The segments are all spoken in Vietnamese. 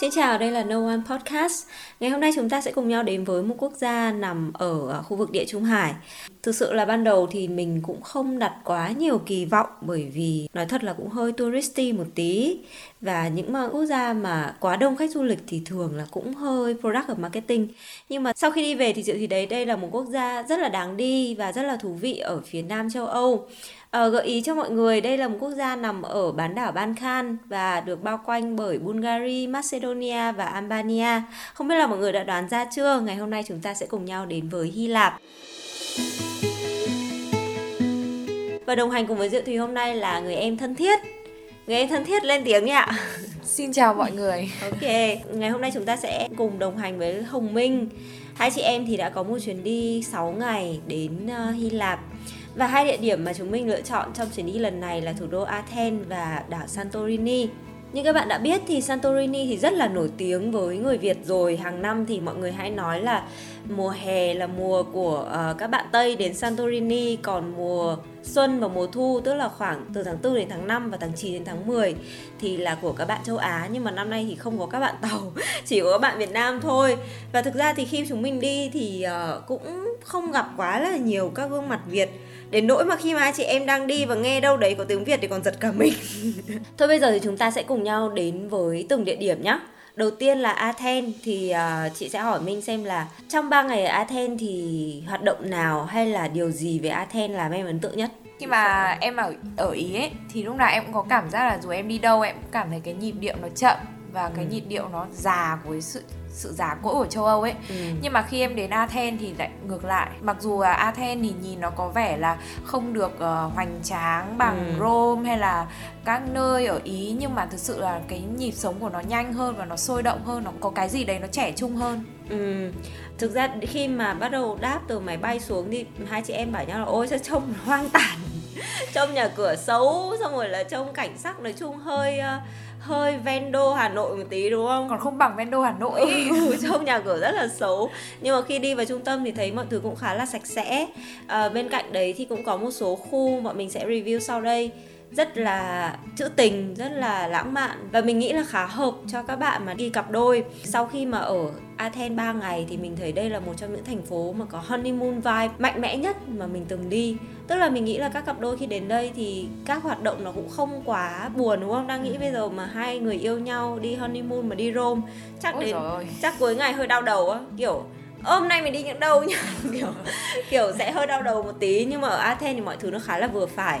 Xin chào, đây là No One Podcast. Ngày hôm nay chúng ta sẽ cùng nhau đến với một quốc gia nằm ở à, khu vực địa Trung Hải. Thực sự là ban đầu thì mình cũng không đặt quá nhiều kỳ vọng bởi vì nói thật là cũng hơi touristy một tí và những quốc gia mà quá đông khách du lịch thì thường là cũng hơi product of marketing. Nhưng mà sau khi đi về thì dự thì đấy đây là một quốc gia rất là đáng đi và rất là thú vị ở phía nam châu Âu. À, gợi ý cho mọi người đây là một quốc gia nằm ở bán đảo ban khan và được bao quanh bởi Bulgaria, Macedonia và Albania. Không biết là mọi người đã đoán ra chưa? Ngày hôm nay chúng ta sẽ cùng nhau đến với Hy Lạp. Và đồng hành cùng với Diệu Thùy hôm nay là người em thân thiết. Người em thân thiết lên tiếng nhỉ ạ Xin chào mọi người. Ok, ngày hôm nay chúng ta sẽ cùng đồng hành với Hồng Minh. Hai chị em thì đã có một chuyến đi 6 ngày đến ờ, Hy Lạp. Và hai địa điểm mà chúng mình lựa chọn trong chuyến đi lần này là thủ đô Athens và đảo Santorini. Như các bạn đã biết thì Santorini thì rất là nổi tiếng với người Việt rồi. Hàng năm thì mọi người hay nói là mùa hè là mùa của uh, các bạn Tây đến Santorini, còn mùa xuân và mùa thu tức là khoảng từ tháng 4 đến tháng 5 và tháng 9 đến tháng 10 thì là của các bạn châu Á nhưng mà năm nay thì không có các bạn tàu, chỉ có các bạn Việt Nam thôi. Và thực ra thì khi chúng mình đi thì uh, cũng không gặp quá là nhiều các gương mặt Việt đến nỗi mà khi mà hai chị em đang đi và nghe đâu đấy có tiếng Việt thì còn giật cả mình. Thôi bây giờ thì chúng ta sẽ cùng nhau đến với từng địa điểm nhé đầu tiên là Athens thì uh, chị sẽ hỏi Minh xem là trong 3 ngày ở Athens thì hoạt động nào hay là điều gì về Athens làm em ấn tượng nhất? Khi mà em ở ở ý ấy thì lúc nào em cũng có cảm giác là dù em đi đâu em cũng cảm thấy cái nhịp điệu nó chậm và cái ừ. nhịp điệu nó già với sự sự già cỗi của châu Âu ấy ừ. nhưng mà khi em đến Athens thì lại ngược lại mặc dù là Athens thì nhìn nó có vẻ là không được uh, hoành tráng bằng ừ. Rome hay là các nơi ở Ý nhưng mà thực sự là cái nhịp sống của nó nhanh hơn và nó sôi động hơn nó có cái gì đấy nó trẻ trung hơn ừ. thực ra khi mà bắt đầu đáp từ máy bay xuống thì hai chị em bảo nhau là ôi sao trông hoang tàn trông nhà cửa xấu xong rồi là trông cảnh sắc nói chung hơi uh, hơi ven đô Hà Nội một tí đúng không? Còn không bằng ven đô Hà Nội. Ừ, trong nhà cửa rất là xấu. Nhưng mà khi đi vào trung tâm thì thấy mọi thứ cũng khá là sạch sẽ. À, bên cạnh đấy thì cũng có một số khu bọn mình sẽ review sau đây rất là trữ tình, rất là lãng mạn. Và mình nghĩ là khá hợp cho các bạn mà đi cặp đôi. Sau khi mà ở Athens 3 ngày thì mình thấy đây là một trong những thành phố mà có honeymoon vibe mạnh mẽ nhất mà mình từng đi. Tức là mình nghĩ là các cặp đôi khi đến đây thì các hoạt động nó cũng không quá buồn đúng không? Đang nghĩ bây giờ mà hai người yêu nhau đi honeymoon mà đi Rome chắc Ôi đến chắc cuối ngày hơi đau đầu á, kiểu hôm nay mình đi những đâu nhá kiểu kiểu sẽ hơi đau đầu một tí. Nhưng mà ở Athens thì mọi thứ nó khá là vừa phải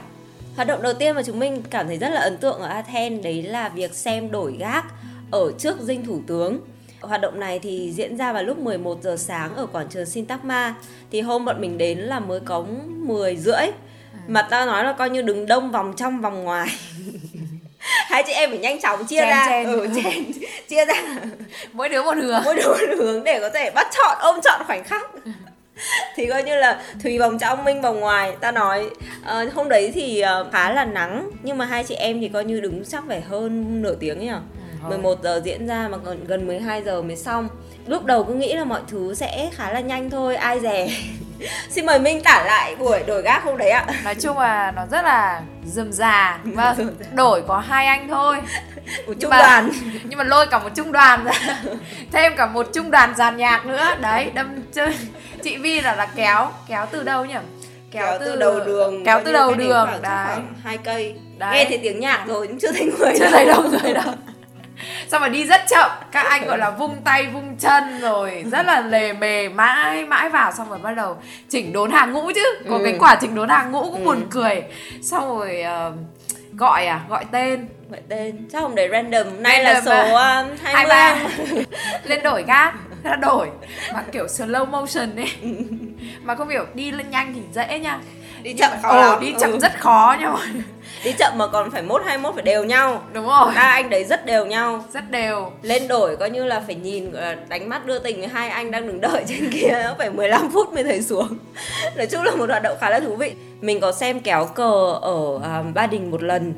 Hoạt động đầu tiên mà chúng mình cảm thấy rất là ấn tượng ở Athens đấy là việc xem đổi gác ở trước dinh thủ tướng. Hoạt động này thì diễn ra vào lúc 11 giờ sáng ở quảng trường Syntagma. Thì hôm bọn mình đến là mới có 10 rưỡi. À. Mà ta nói là coi như đứng đông vòng trong vòng ngoài. hai chị em phải nhanh chóng chia chen, ra chen. Ừ, chen, chia ra mỗi đứa một hướng mỗi đứa một hướng để có thể bắt chọn ôm chọn khoảnh khắc thì coi như là thùy vòng trong minh vòng ngoài ta nói uh, hôm đấy thì uh, khá là nắng nhưng mà hai chị em thì coi như đứng chắc phải hơn nửa tiếng nhỉ? Ừ, 11 giờ diễn ra mà còn gần 12 giờ mới xong. Lúc đầu cứ nghĩ là mọi thứ sẽ khá là nhanh thôi ai dè. Xin mời minh tả lại buổi đổi gác hôm đấy ạ. Nói chung là nó rất là dườm già vâng đổi có hai anh thôi. Một trung mà, đoàn. nhưng mà lôi cả một trung đoàn ra. Thêm cả một trung đoàn giàn nhạc nữa. Đấy đâm chơi chị vi là là kéo kéo từ đâu nhỉ? Kéo, kéo từ, từ đầu đường kéo từ đầu đường đấy. hai cây. Đấy. nghe thấy tiếng nhạc rồi nhưng chưa thấy người. Chưa thấy đâu người đâu. Xong rồi đi rất chậm? Các anh gọi là vung tay vung chân rồi rất là lề mề mãi mãi vào xong rồi bắt đầu chỉnh đốn hàng ngũ chứ. Có ừ. cái quả chỉnh đốn hàng ngũ cũng ừ. buồn cười. Xong rồi uh, gọi à? Gọi tên. Gọi tên. Chắc hôm đấy random. Nay random là số à. um, 20 23. lên đổi gác ra đổi. Mà kiểu slow motion ấy. Mà không hiểu đi lên nhanh thì dễ nha. Đi chậm khó ờ, đi chậm ừ. rất khó nha mọi đi chậm mà còn phải mốt hai mốt phải đều nhau. Đúng rồi. Ba anh đấy rất đều nhau. Rất đều. Lên đổi coi như là phải nhìn đánh mắt đưa tình với hai anh đang đứng đợi trên kia phải 15 phút mới thấy xuống. Nói chung là một hoạt động khá là thú vị. Mình có xem kéo cờ ở um, ba đình một lần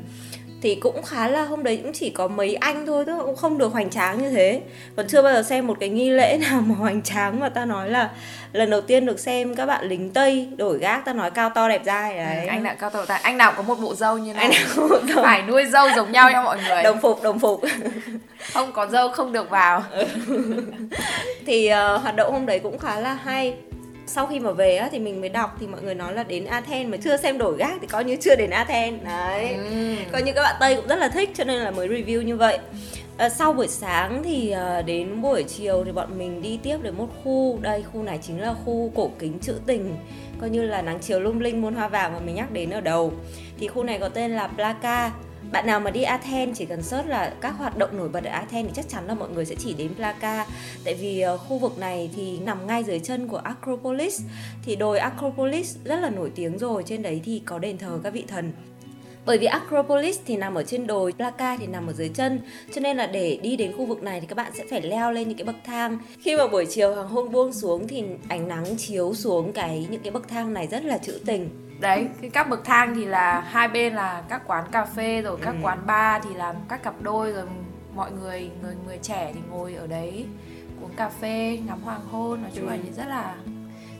thì cũng khá là hôm đấy cũng chỉ có mấy anh thôi tức là cũng không được hoành tráng như thế. Còn chưa bao giờ xem một cái nghi lễ nào mà hoành tráng mà ta nói là lần đầu tiên được xem các bạn lính tây đổi gác ta nói cao to đẹp dai đấy. ừ, anh nào cao to tại anh nào có một bộ râu như này anh nào? dâu. phải nuôi dâu giống nhau nha mọi người. Đồng phục đồng phục. Không có dâu không được vào. Thì uh, hoạt động hôm đấy cũng khá là hay sau khi mà về á thì mình mới đọc thì mọi người nói là đến Athens mà chưa xem đổi gác thì coi như chưa đến Athens. Đấy. Ừ. coi như các bạn Tây cũng rất là thích cho nên là mới review như vậy. À, sau buổi sáng thì à, đến buổi chiều thì bọn mình đi tiếp đến một khu. Đây khu này chính là khu cổ kính trữ tình. Coi như là nắng chiều lung linh muôn hoa vàng mà mình nhắc đến ở đầu. Thì khu này có tên là Plaka bạn nào mà đi Athens chỉ cần search là các hoạt động nổi bật ở Athens thì chắc chắn là mọi người sẽ chỉ đến Plaka tại vì ờ, khu vực này thì nằm ngay dưới chân của Acropolis. Thì đồi Acropolis rất là nổi tiếng rồi trên đấy thì có đền thờ các vị thần. Bởi vì Acropolis thì nằm ở trên đồi, Plaka thì nằm ở dưới chân. Cho nên là để đi đến khu vực này thì các bạn sẽ phải leo lên những cái bậc thang. Khi mà buổi chiều hoàng hôn buông xuống thì ánh nắng chiếu xuống cái những cái bậc thang này rất là trữ tình đấy cái các bậc thang thì là hai bên là các quán cà phê rồi các ừ. quán bar thì làm các cặp đôi rồi mọi người người người trẻ thì ngồi ở đấy uống cà phê ngắm hoàng hôn nói chung ừ. là rất là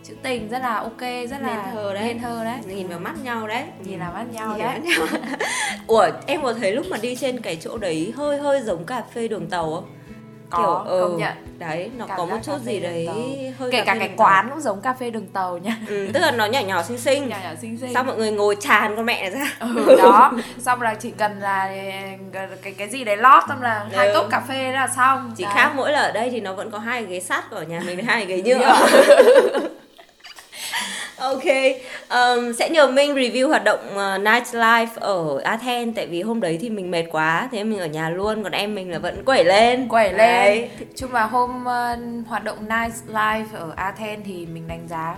chữ tình rất là ok rất là nên thơ đấy nên thơ đấy nhìn vào mắt nhau đấy nhìn vào mắt nhau nhìn đấy nhau. ủa em có thấy lúc mà đi trên cái chỗ đấy hơi hơi giống cà phê đường tàu không có kiểu, ừ, công nhận. đấy nó Cảm có một chút gì đấy hơi kể cả cái quán tàu. cũng giống cà phê đường tàu nha. Ừ, tức là nó nhỏ nhỏ xinh xinh. Nhỏ nhỏ xinh xinh. Xong mọi người ngồi tràn con mẹ ra. Ừ, đó. Xong là chỉ cần là cái cái gì đấy lót xong là ừ. hai cốc cà phê là xong. Chỉ đấy. khác mỗi là ở đây thì nó vẫn có hai ghế sắt ở nhà mình hai ghế nhựa Ok, um, sẽ nhờ Minh review hoạt động uh, nightlife ở Athens tại vì hôm đấy thì mình mệt quá, thế mình ở nhà luôn, còn em mình là vẫn quẩy lên. Quẩy lên. Chung là hôm uh, hoạt động nightlife ở Athens thì mình đánh giá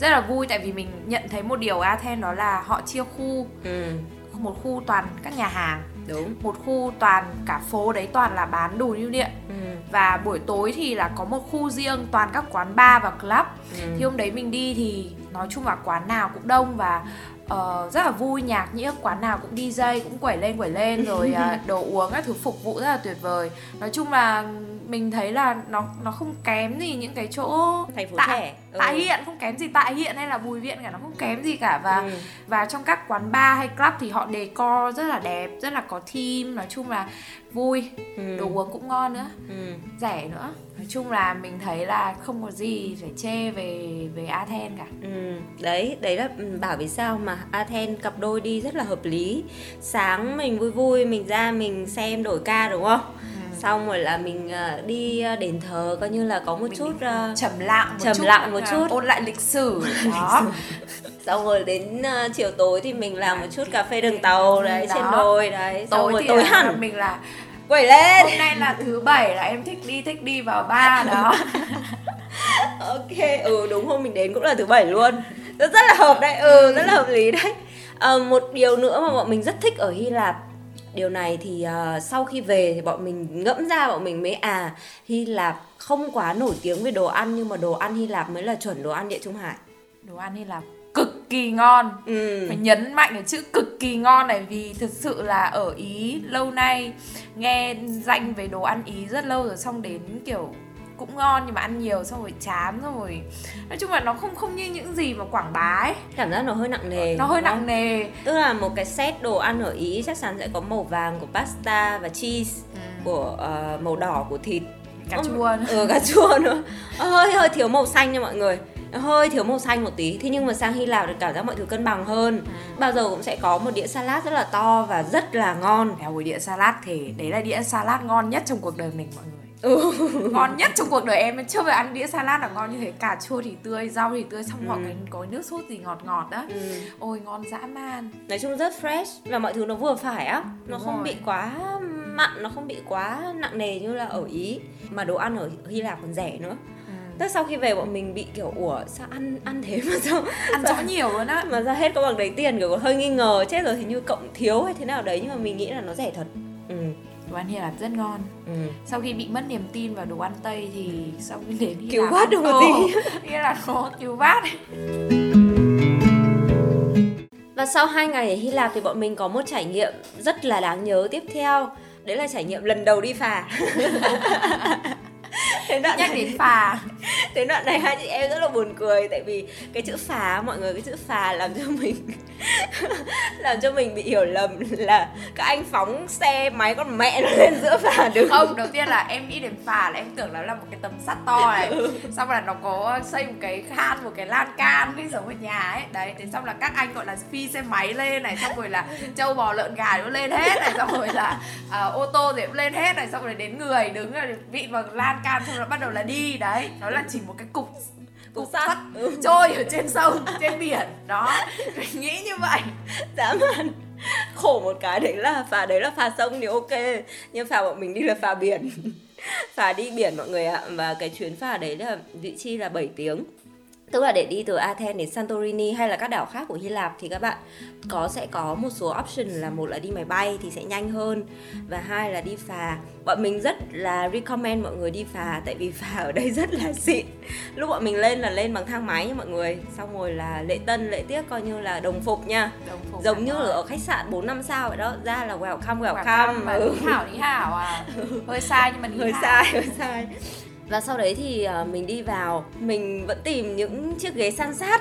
rất là vui tại vì mình nhận thấy một điều Athens đó là họ chia khu, ừ. một khu toàn các nhà hàng đúng một khu toàn cả phố đấy toàn là bán đồ lưu niệm ừ. và buổi tối thì là có một khu riêng toàn các quán bar và club ừ. thì hôm đấy mình đi thì nói chung là quán nào cũng đông và uh, rất là vui nhạc nhĩa quán nào cũng DJ cũng quẩy lên quẩy lên rồi uh, đồ uống các thứ phục vụ rất là tuyệt vời nói chung là mình thấy là nó nó không kém gì những cái chỗ thành phố tạ, trẻ ừ. tại hiện không kém gì tại hiện hay là bùi viện cả nó không kém gì cả và ừ. và trong các quán bar hay club thì họ decor rất là đẹp rất là có theme nói chung là vui ừ. đồ uống cũng ngon nữa ừ. rẻ nữa nói chung là mình thấy là không có gì phải chê về về Athens cả ừ. đấy đấy là ừ, bảo vì sao mà Athens cặp đôi đi rất là hợp lý sáng mình vui vui mình ra mình xem đổi ca đúng không ừ xong rồi là mình ờ, đi ờ, đền thờ coi như là có một mình chút uh, trầm lặng một trầm chút, lặng một chút. ôn lại lịch sử. Đó. xong rồi đến uh, chiều tối thì mình làm một chút cà phê đường tàu đấy đó. trên đồi đấy xong tối rồi tối hẳn. mình là quẩy lên. hôm nay là thứ bảy là em thích đi thích đi vào ba đó. Ok ừ đúng hôm mình đến cũng là thứ bảy luôn. Rất, rất là hợp đấy ừ rất là hợp lý đấy. À, một điều nữa mà bọn mình rất thích ở Hy Lạp điều này thì uh, sau khi về thì bọn mình ngẫm ra bọn mình mới à Hy Lạp không quá nổi tiếng về đồ ăn nhưng mà đồ ăn Hy Lạp mới là chuẩn đồ ăn địa trung hải đồ ăn Hy Lạp cực kỳ ngon ừ. phải nhấn mạnh cái chữ cực kỳ ngon này vì thực sự là ở ý lâu nay nghe danh về đồ ăn ý rất lâu rồi xong đến kiểu cũng ngon nhưng mà ăn nhiều xong rồi chán xong rồi. Nói chung là nó không không như những gì mà quảng bá ấy. Cảm giác nó hơi nặng nề nó hơi nặng nề. Tức là một cái set đồ ăn ở ý chắc chắn sẽ có màu vàng của pasta và cheese ừ. của uh, màu đỏ của thịt. Cà chua nữa. ừ cà chua nữa. Hơi hơi thiếu màu xanh nha mọi người. Hơi thiếu màu xanh một tí. Thế nhưng mà sang Hy Lạp thì cảm giác mọi thứ cân bằng hơn. Ừ. bao giờ cũng sẽ có một đĩa salad rất là to và rất là ngon. Theo đĩa salad thì đấy là đĩa salad ngon nhất trong cuộc đời mình mọi người ừ. ngon nhất trong cuộc đời em chưa phải ăn đĩa salad là ngon như thế. Cà chua thì tươi rau thì tươi xong ừ. họ cái có nước sốt gì ngọt ngọt đó ừ. ôi ngon dã man. Nói chung rất fresh. Và mọi thứ nó vừa phải á. Nó Đúng không rồi. bị quá mặn nó không bị quá nặng nề như là ở ý. Mà đồ ăn ở hy lạp còn rẻ nữa. Ừ. Tức sau khi về bọn mình bị kiểu ủa sao ăn ăn thế mà sao? Ăn rõ nhiều luôn á. mà ra hết có bằng đấy tiền kiểu hơi nghi ngờ. Chết rồi thì như cộng thiếu hay thế nào đấy. Nhưng mà mình nghĩ là nó rẻ thật. Ừ đồ ăn Hy Lạp rất ngon. Ừ. sau khi bị mất niềm tin vào đồ ăn Tây thì sau khi đến Hy cứu vát một tí. Nghĩa là có cứu vát và sau hai ngày ở Hy Lạp thì bọn mình có một trải nghiệm rất là đáng nhớ tiếp theo. Đấy là trải nghiệm lần đầu đi phà đến đoạn nhắc này, đến phà. Đến đoạn này hai chị em rất là buồn cười tại vì cái chữ phà mọi người cái chữ phà làm cho mình làm cho mình bị hiểu lầm là các anh phóng xe máy con mẹ nó lên giữa phà đường không đầu tiên là em nghĩ đến phà là em tưởng nó là một cái tấm sắt to này ừ. xong là nó có xây một cái khan một cái lan can đi giống ở nhà ấy. Đấy thế xong là các anh gọi là phi xe máy lên này xong rồi là trâu bò lợn gà nó lên hết này xong rồi là uh, ô tô thì cũng lên hết này xong rồi đến người đứng rồi vị vào lan can xong rồi bắt đầu là đi đấy nó là chỉ một cái cục cục sắt. ừ. trôi ở trên sông trên biển đó. Mình nghĩ như vậy. Dã man. Khổ một cái đấy là phà đấy là phà sông thì ok nhưng phà bọn mình đi là phà biển. Phà đi biển mọi người ạ và cái chuyến phà đấy là vị trí là 7 tiếng tức là để đi từ Athens đến Santorini hay là các đảo khác của Hy Lạp thì các bạn có sẽ có một số option là một là đi máy bay thì sẽ nhanh hơn và hai là đi phà. Bọn mình rất là recommend mọi người đi phà tại vì phà ở đây rất là xịn. Lúc bọn mình lên là lên bằng thang máy nha mọi người xong rồi là lễ tân lễ tiết coi như là đồng phục nha. Đồng phục giống như ở khách sạn 4 năm sao vậy đó ra là welcome welcome, welcome ừ. hảo đi hảo à. Hơi sai nhưng mà hơi sai hơi sai và sau đấy thì uh, mình đi vào mình vẫn tìm những chiếc ghế san sát.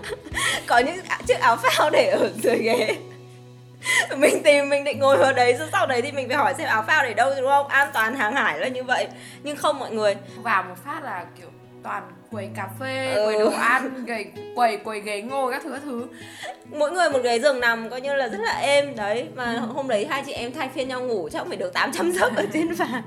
Có những chiếc áo phao để ở dưới ghế. Mình tìm mình định ngồi vào đấy rồi sau đấy thì mình phải hỏi xem áo phao để đâu đúng không? An toàn hàng hải là như vậy. Nhưng không mọi người. Vào một phát là kiểu toàn quầy cà phê ừ. quầy đồ ăn quầy quầy quầy ghế ngồi các thứ các thứ. Mỗi người một ghế giường nằm coi như là rất là êm. Đấy mà ừ. hôm đấy hai chị em thay phiên nhau ngủ chắc phải được 800 giấc ở trên phà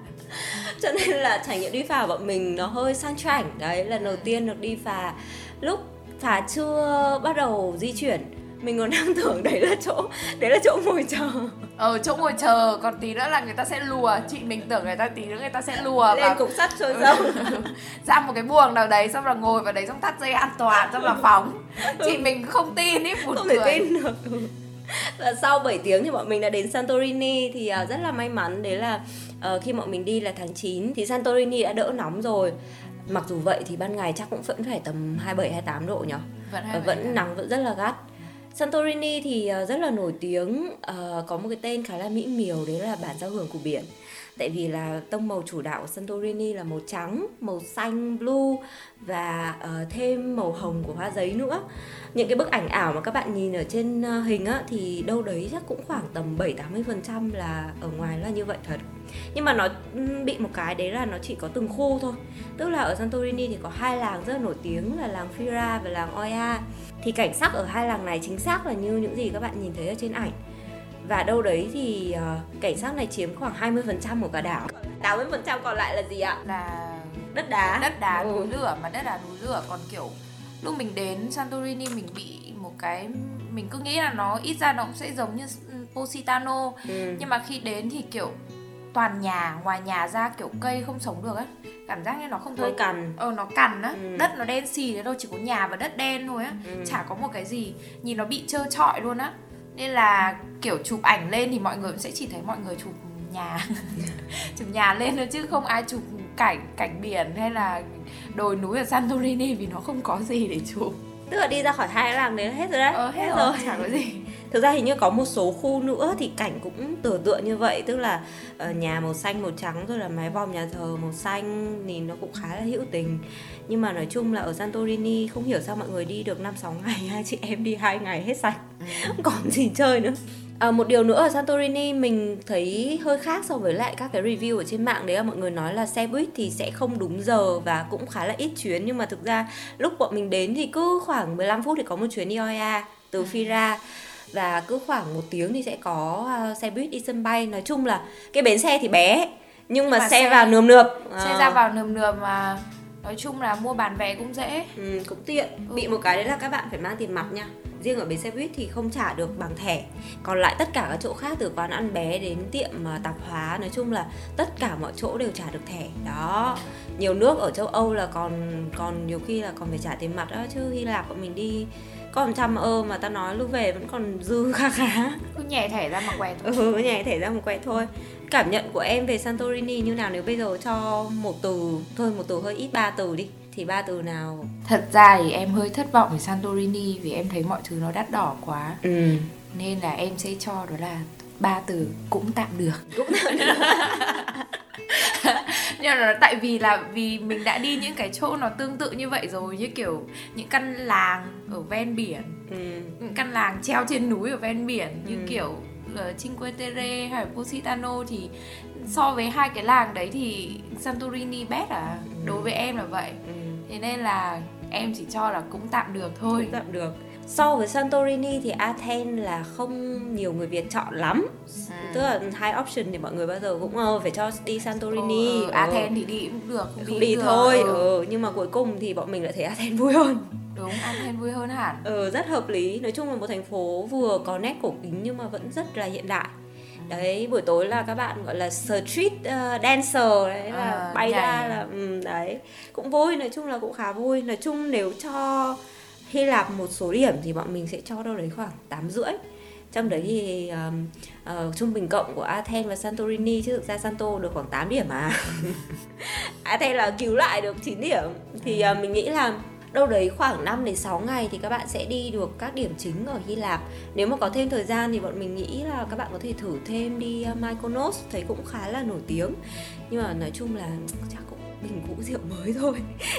cho nên là trải nghiệm đi phà bọn mình nó hơi sang chảnh. Đấy lần đầu tiên được đi phà lúc phà chưa bắt đầu di chuyển mình còn đang tưởng đấy là chỗ đấy là chỗ ngồi chờ. Ờ chỗ ngồi chờ còn tí nữa là người ta sẽ lùa. Chị mình tưởng người ta tí nữa người ta sẽ lùa lên cục sắt trôi sông ra một cái buồng nào đấy xong là ngồi vào đấy xong thắt dây an toàn xong là phóng. Chị mình không tin ý một không thể tin được và sau 7 tiếng thì bọn mình đã đến Santorini thì uh, rất là may mắn. Đấy là uh, khi bọn mình đi là tháng 9 thì Santorini đã đỡ nóng rồi. Mặc dù vậy thì ban ngày chắc cũng vẫn phải tầm 27 28 độ nhỉ? Vẫn, uh, vẫn nắng vẫn rất là gắt. Santorini thì uh, rất là nổi tiếng uh, có một cái tên khá là mỹ miều đấy là bản giao hưởng của biển tại vì là tông màu chủ đạo của Santorini là màu trắng, màu xanh, blue và uh, thêm màu hồng của hoa giấy nữa. Những cái bức ảnh ảo mà các bạn nhìn ở trên uh, hình á thì đâu đấy chắc cũng khoảng tầm 7-80% là ở ngoài là như vậy thật. Nhưng mà nó bị một cái đấy là nó chỉ có từng khu thôi. Tức là ở Santorini thì có hai làng rất là nổi tiếng là làng Fira và làng Oia. Thì cảnh sắc ở hai làng này chính xác là như những gì các bạn nhìn thấy ở trên ảnh và đâu đấy thì uh, cảnh sát này chiếm khoảng 20% của cả đảo. 80% còn lại là gì ạ? Là đất đá. đất đá núi lửa mà đất đá núi lửa. Còn kiểu lúc mình đến Santorini mình bị một cái mình cứ nghĩ là nó ít ra nó cũng sẽ giống như Positano. Ừ. nhưng mà khi đến thì kiểu toàn nhà ngoài nhà ra kiểu cây không sống được á cảm giác như nó không hơi cằn. Ờ nó cằn á. Ừ. đất nó đen xì thế đâu chỉ có nhà và đất đen thôi á. Ừ. chả có một cái gì. Nhìn nó bị trơ trọi luôn á nên là kiểu chụp ảnh lên thì mọi người cũng sẽ chỉ thấy mọi người chụp nhà. Chụp nhà lên thôi chứ không ai chụp cảnh cảnh biển hay là đồi núi ở Santorini vì nó không có gì để chụp. Tức là đi ra khỏi hai làng đấy hết rồi đấy. Ờ, hết, hết rồi. rồi. chẳng có gì thực ra hình như có một số khu nữa thì cảnh cũng tựa tựa như vậy tức là uh, nhà màu xanh màu trắng rồi là mái vòm nhà thờ màu xanh nhìn nó cũng khá là hữu tình nhưng mà nói chung là ở Santorini không hiểu sao mọi người đi được năm sáu ngày hai chị em đi hai ngày hết sạch ừ. còn gì chơi nữa À, một điều nữa ở Santorini mình thấy hơi khác so với lại các cái review ở trên mạng đấy là mọi người nói là xe buýt thì sẽ không đúng giờ và cũng khá là ít chuyến nhưng mà thực ra lúc bọn mình đến thì cứ khoảng 15 phút thì có một chuyến đi Oia từ ừ. Fira và cứ khoảng một tiếng thì sẽ có uh, xe buýt đi sân bay. Nói chung là cái bến xe thì bé nhưng mà, mà xe, xe vào nườm nượp. xe à. ra vào nườm nượp mà nói chung là mua bán vé cũng dễ. Ừ, cũng tiện. Ừ. bị một cái đấy là các bạn phải mang tiền mặt nha riêng ở bến xe buýt thì không trả được bằng thẻ. Còn lại tất cả các chỗ khác từ quán ăn bé đến tiệm à, tạp hóa nói chung là tất cả mọi chỗ đều trả được thẻ. Đó. Nhiều nước ở châu âu là còn còn nhiều khi là còn phải trả tiền mặt đó chứ hy lạp bọn mình đi có một trăm ơ mà ta nói lúc về vẫn còn dư khá khá. Cứ nhảy thẻ ra một quẹt. Thôi ừ nhảy thẻ ra một quẹt thôi. Cảm nhận của em về Santorini như nào? Nếu bây giờ cho một từ thôi một từ hơi ít ba từ đi thì ba từ nào thật ra thì em hơi thất vọng về Santorini vì em thấy mọi thứ nó đắt đỏ quá ừ. nên là em sẽ cho đó là ba từ cũng tạm được cũng tạm được nhưng mà tại vì là vì mình đã đi những cái chỗ nó tương tự như vậy rồi như kiểu những căn làng ở ven biển ừ. những căn làng treo trên núi ở ven biển như ừ. kiểu ở Cinque Terre hay Positano thì so với hai cái làng đấy thì Santorini best à ừ. đối với em là vậy ừ. thế nên là em chỉ cho là cũng tạm được thôi cũng tạm được so với Santorini thì Athens là không nhiều người Việt chọn lắm ừ. tức là hai option thì mọi người bao giờ cũng ờ, phải cho đi Santorini ừ, ừ. Athens thì đi cũng được không, không đi, đi được. thôi ừ. ừ. nhưng mà cuối cùng thì bọn mình lại thấy Athens vui hơn đúng Athens vui hơn hẳn ừ rất hợp lý nói chung là một thành phố vừa có nét cổ kính nhưng mà vẫn rất là hiện đại đấy buổi tối là các bạn gọi là street uh, dancer đấy là à, bay nhảy. ra là um, đấy. Cũng vui nói chung là cũng khá vui. Nói chung nếu cho Hy Lạp một số điểm thì bọn mình sẽ cho đâu đấy khoảng tám rưỡi. Trong đấy thì um, uh, trung bình cộng của Athens và Santorini chứ thực ra Santo được khoảng 8 điểm mà. Athens là cứu lại được 9 điểm. Thì uh, mình nghĩ là đâu đấy khoảng 5 đến 6 ngày thì các bạn sẽ đi được các điểm chính ở Hy Lạp. Nếu mà có thêm thời gian thì bọn mình nghĩ là các bạn có thể thử thêm đi Mykonos thấy cũng khá là nổi tiếng. Nhưng mà nói chung là chắc cũng bình cũ rượu mới thôi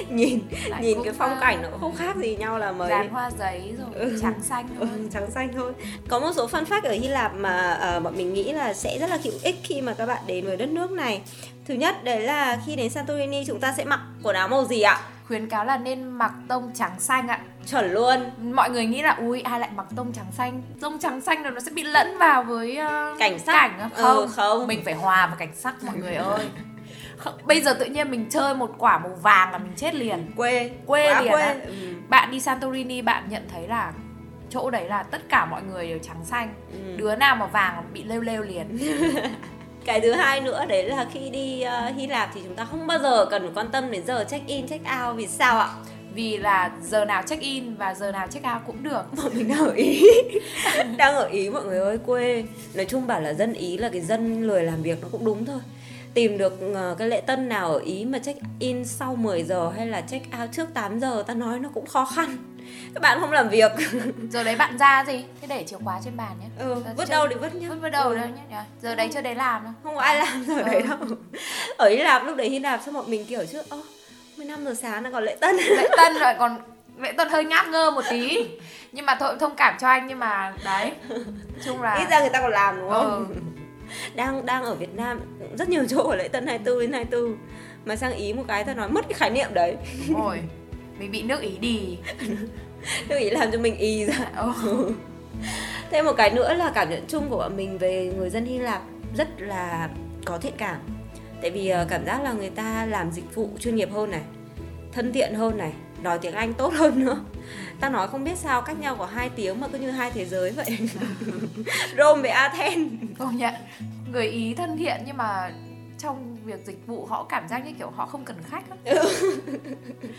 nhìn Lại nhìn cái phong cảnh nó cũng không khác gì nhau là mới dàn hoa giấy rồi ừ. trắng xanh thôi ừ, trắng xanh thôi có một số fun fact ở Hy Lạp mà uh, bọn mình nghĩ là sẽ rất là hữu ích khi mà các bạn đến với đất nước này thứ nhất đấy là khi đến Santorini chúng ta sẽ mặc quần áo màu gì ạ khuyến cáo là nên mặc tông trắng xanh ạ. Chuẩn luôn. Mọi người nghĩ là ui ai lại mặc tông trắng xanh? Tông trắng xanh rồi nó sẽ bị lẫn vào với uh, cảnh sắc. cảnh không ừ, không mình phải hòa vào cảnh sắc mọi người ơi. Bây giờ tự nhiên mình chơi một quả màu vàng là mình chết liền. Quê. Quê Quá liền quê. Ừ. bạn đi Santorini bạn nhận thấy là chỗ đấy là tất cả mọi người đều trắng xanh. Ừ. đứa nào mà vàng bị lêu lêu liền cái thứ hai nữa đấy là khi đi uh, Hy Lạp thì chúng ta không bao giờ cần quan tâm đến giờ check in check out vì sao ạ? Vì là giờ nào check in và giờ nào check out cũng được. Bọn mình đang ở ý. Đang ở ý mọi người ơi quê. Nói chung bảo là dân ý là cái dân lười làm việc nó cũng đúng thôi. Tìm được uh, cái lễ tân nào ở ý mà check in sau 10 giờ hay là check out trước 8 giờ ta nói nó cũng khó khăn. Các bạn không làm việc. Giờ đấy bạn ra gì? Thế để chìa khóa trên bàn nhé. Ừ, vứt đâu thì vứt nhá. vứt vứt đâu ừ. đâu nhé. Giờ đấy chưa đấy làm đâu. Không có ai làm giờ ừ. đấy đâu. Ở Hy Lạp lúc đấy Hy Lạp sao bọn mình kiểu chứ ơ 15 giờ sáng đang còn lễ tân. Lễ tân rồi còn lễ tân hơi ngáp ngơ một tí. Nhưng mà thôi thông cảm cho anh nhưng mà đấy. Chung là ít ra người ta còn làm đúng không? Ừ. đang đang ở Việt Nam rất nhiều chỗ ở lễ tân 24 đến 24 mà sang ý một cái ta nói mất cái khái niệm đấy. Rồi. Mình bị nước ý đi. Nước ý làm cho mình y ra. Ừ. thêm một cái nữa là cảm nhận chung của bọn mình về người dân hy lạp rất là có thiện cảm tại vì ờ, cảm giác là người ta làm dịch vụ chuyên nghiệp hơn này, thân thiện hơn này, nói tiếng anh tốt hơn nữa. Ta nói không biết sao cách nhau có hai tiếng mà cứ như hai thế giới vậy. Rome với Athens. Công nhận, người ý thân thiện nhưng mà trong việc dịch vụ họ cảm giác như kiểu họ không cần khách ừ.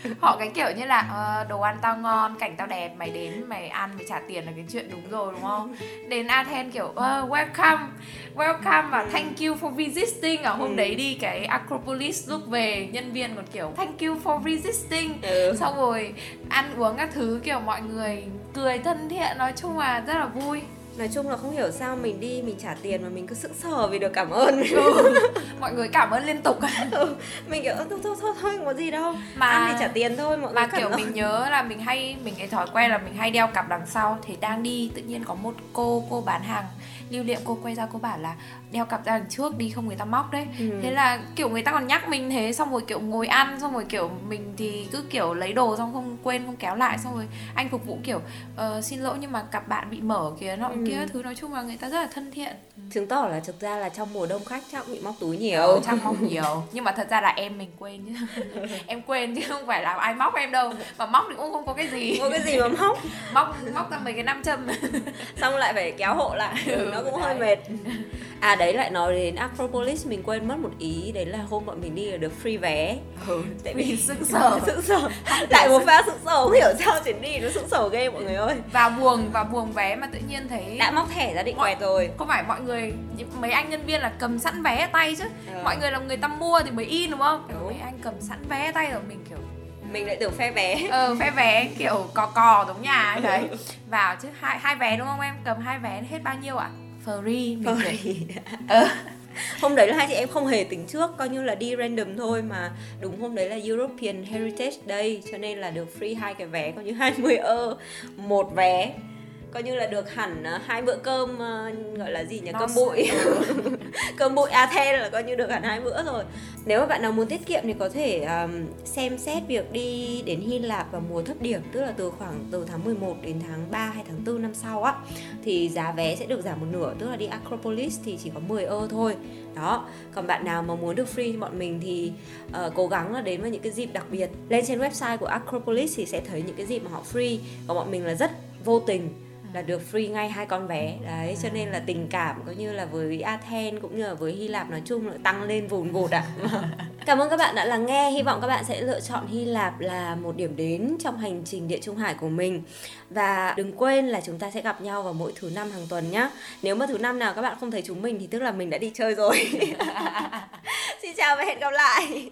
họ cái kiểu như là uh, đồ ăn tao ngon cảnh tao đẹp mày đến mày ăn mày trả tiền là cái chuyện đúng rồi đúng không đến Athens kiểu uh, welcome welcome và thank you for visiting ở hôm ừ. đấy đi cái Acropolis lúc về nhân viên còn kiểu thank you for visiting ừ. xong rồi ăn uống các thứ kiểu mọi người cười thân thiện nói chung là rất là vui nói chung là không hiểu sao mình đi mình trả tiền mà mình cứ sững sờ vì được cảm ơn ừ. mọi người cảm ơn liên tục ừ. mình kiểu thôi thôi thôi thôi không có gì đâu mà ăn thì trả tiền thôi mọi mà người kiểu mình nhớ là mình hay mình cái thói quen là mình hay đeo cặp đằng sau thì đang đi tự nhiên có một cô cô bán hàng lưu niệm cô quay ra cô bảo là đeo cặp ra đằng trước đi không người ta móc đấy. Ừ. thế là kiểu người ta còn nhắc mình thế xong rồi kiểu ngồi ăn xong rồi kiểu mình thì cứ kiểu lấy đồ xong không quên không kéo lại xong rồi anh phục vụ kiểu uh, xin lỗi nhưng mà cặp bạn bị mở kìa nọ ừ. kia thứ nói chung là người ta rất là thân thiện. Chứng tỏ là thực ra là trong mùa đông khách chắc bị móc túi nhiều. ừ, chắc móc nhiều. Nhưng mà thật ra là em mình quên chứ. Em quên chứ không phải là ai móc em đâu. Mà móc thì cũng không có cái gì. Có cái gì mà móc. Móc móc ra mấy cái nam châm. Xong lại phải kéo hộ lại. Ừ, nó cũng hơi mệt. À đấy lại nói đến Acropolis mình quên mất một ý đấy là hôm bọn mình đi là được free vé. Ừ, tại vì sững sờ. Sững sờ. Lại một pha sững sờ không hiểu sao chuyến đi nó sững sờ ghê mọi người ơi. Vào buồng vào buồng vé mà tự nhiên thấy đã móc thẻ ra định quẹt rồi. Không phải mọi người mấy anh nhân viên là cầm sẵn vé tay chứ? Ừ. mọi người là người ta mua thì mới in đúng không? Đúng. mấy anh cầm sẵn vé tay rồi mình kiểu mình lại tưởng phe vé. Ờ phe vé kiểu cò cò giống nhà ấy đấy. Vào chứ hai hai vé đúng không em? Cầm hai vé hết bao nhiêu ạ free mình Free. ờ. hôm đấy là hai chị em không hề tính trước coi như là đi random thôi mà đúng hôm đấy là European Heritage Day cho nên là được free hai cái vé coi như 20 ơ một vé coi như là được hẳn ờ, hai bữa cơm uh, gọi là gì nhỉ cơm bụi. Cơm bụi Athens là coi như được hẳn hai bữa rồi. Nếu mà bạn nào muốn tiết kiệm thì có thể um, xem xét việc đi đến Hy Lạp vào mùa thấp điểm tức là từ khoảng từ tháng 11 đến tháng 3 hay tháng 4 năm sau á thì giá vé sẽ được giảm một nửa tức là đi Acropolis thì chỉ có 10 ơ thôi. Đó còn bạn nào mà muốn được free bọn mình thì uh, cố gắng là đến với những cái dịp đặc biệt. Lên trên website của Acropolis thì sẽ thấy những cái dịp mà họ free còn bọn mình là rất vô tình là được free ngay hai con vé đấy cho nên là tình cảm cũng như là với Athens cũng như là với Hy Lạp nói chung là tăng lên vùn vụt ạ. Cảm ơn các bạn đã lắng nghe. Hy vọng các bạn sẽ lựa chọn Hy Lạp là một điểm đến trong hành trình địa Trung Hải của mình. Và đừng quên là chúng ta sẽ gặp nhau vào mỗi thứ năm hàng tuần nhé nếu mà thứ năm nào các bạn không thấy chúng mình thì tức là mình đã đi chơi rồi. Xin chào và hẹn gặp lại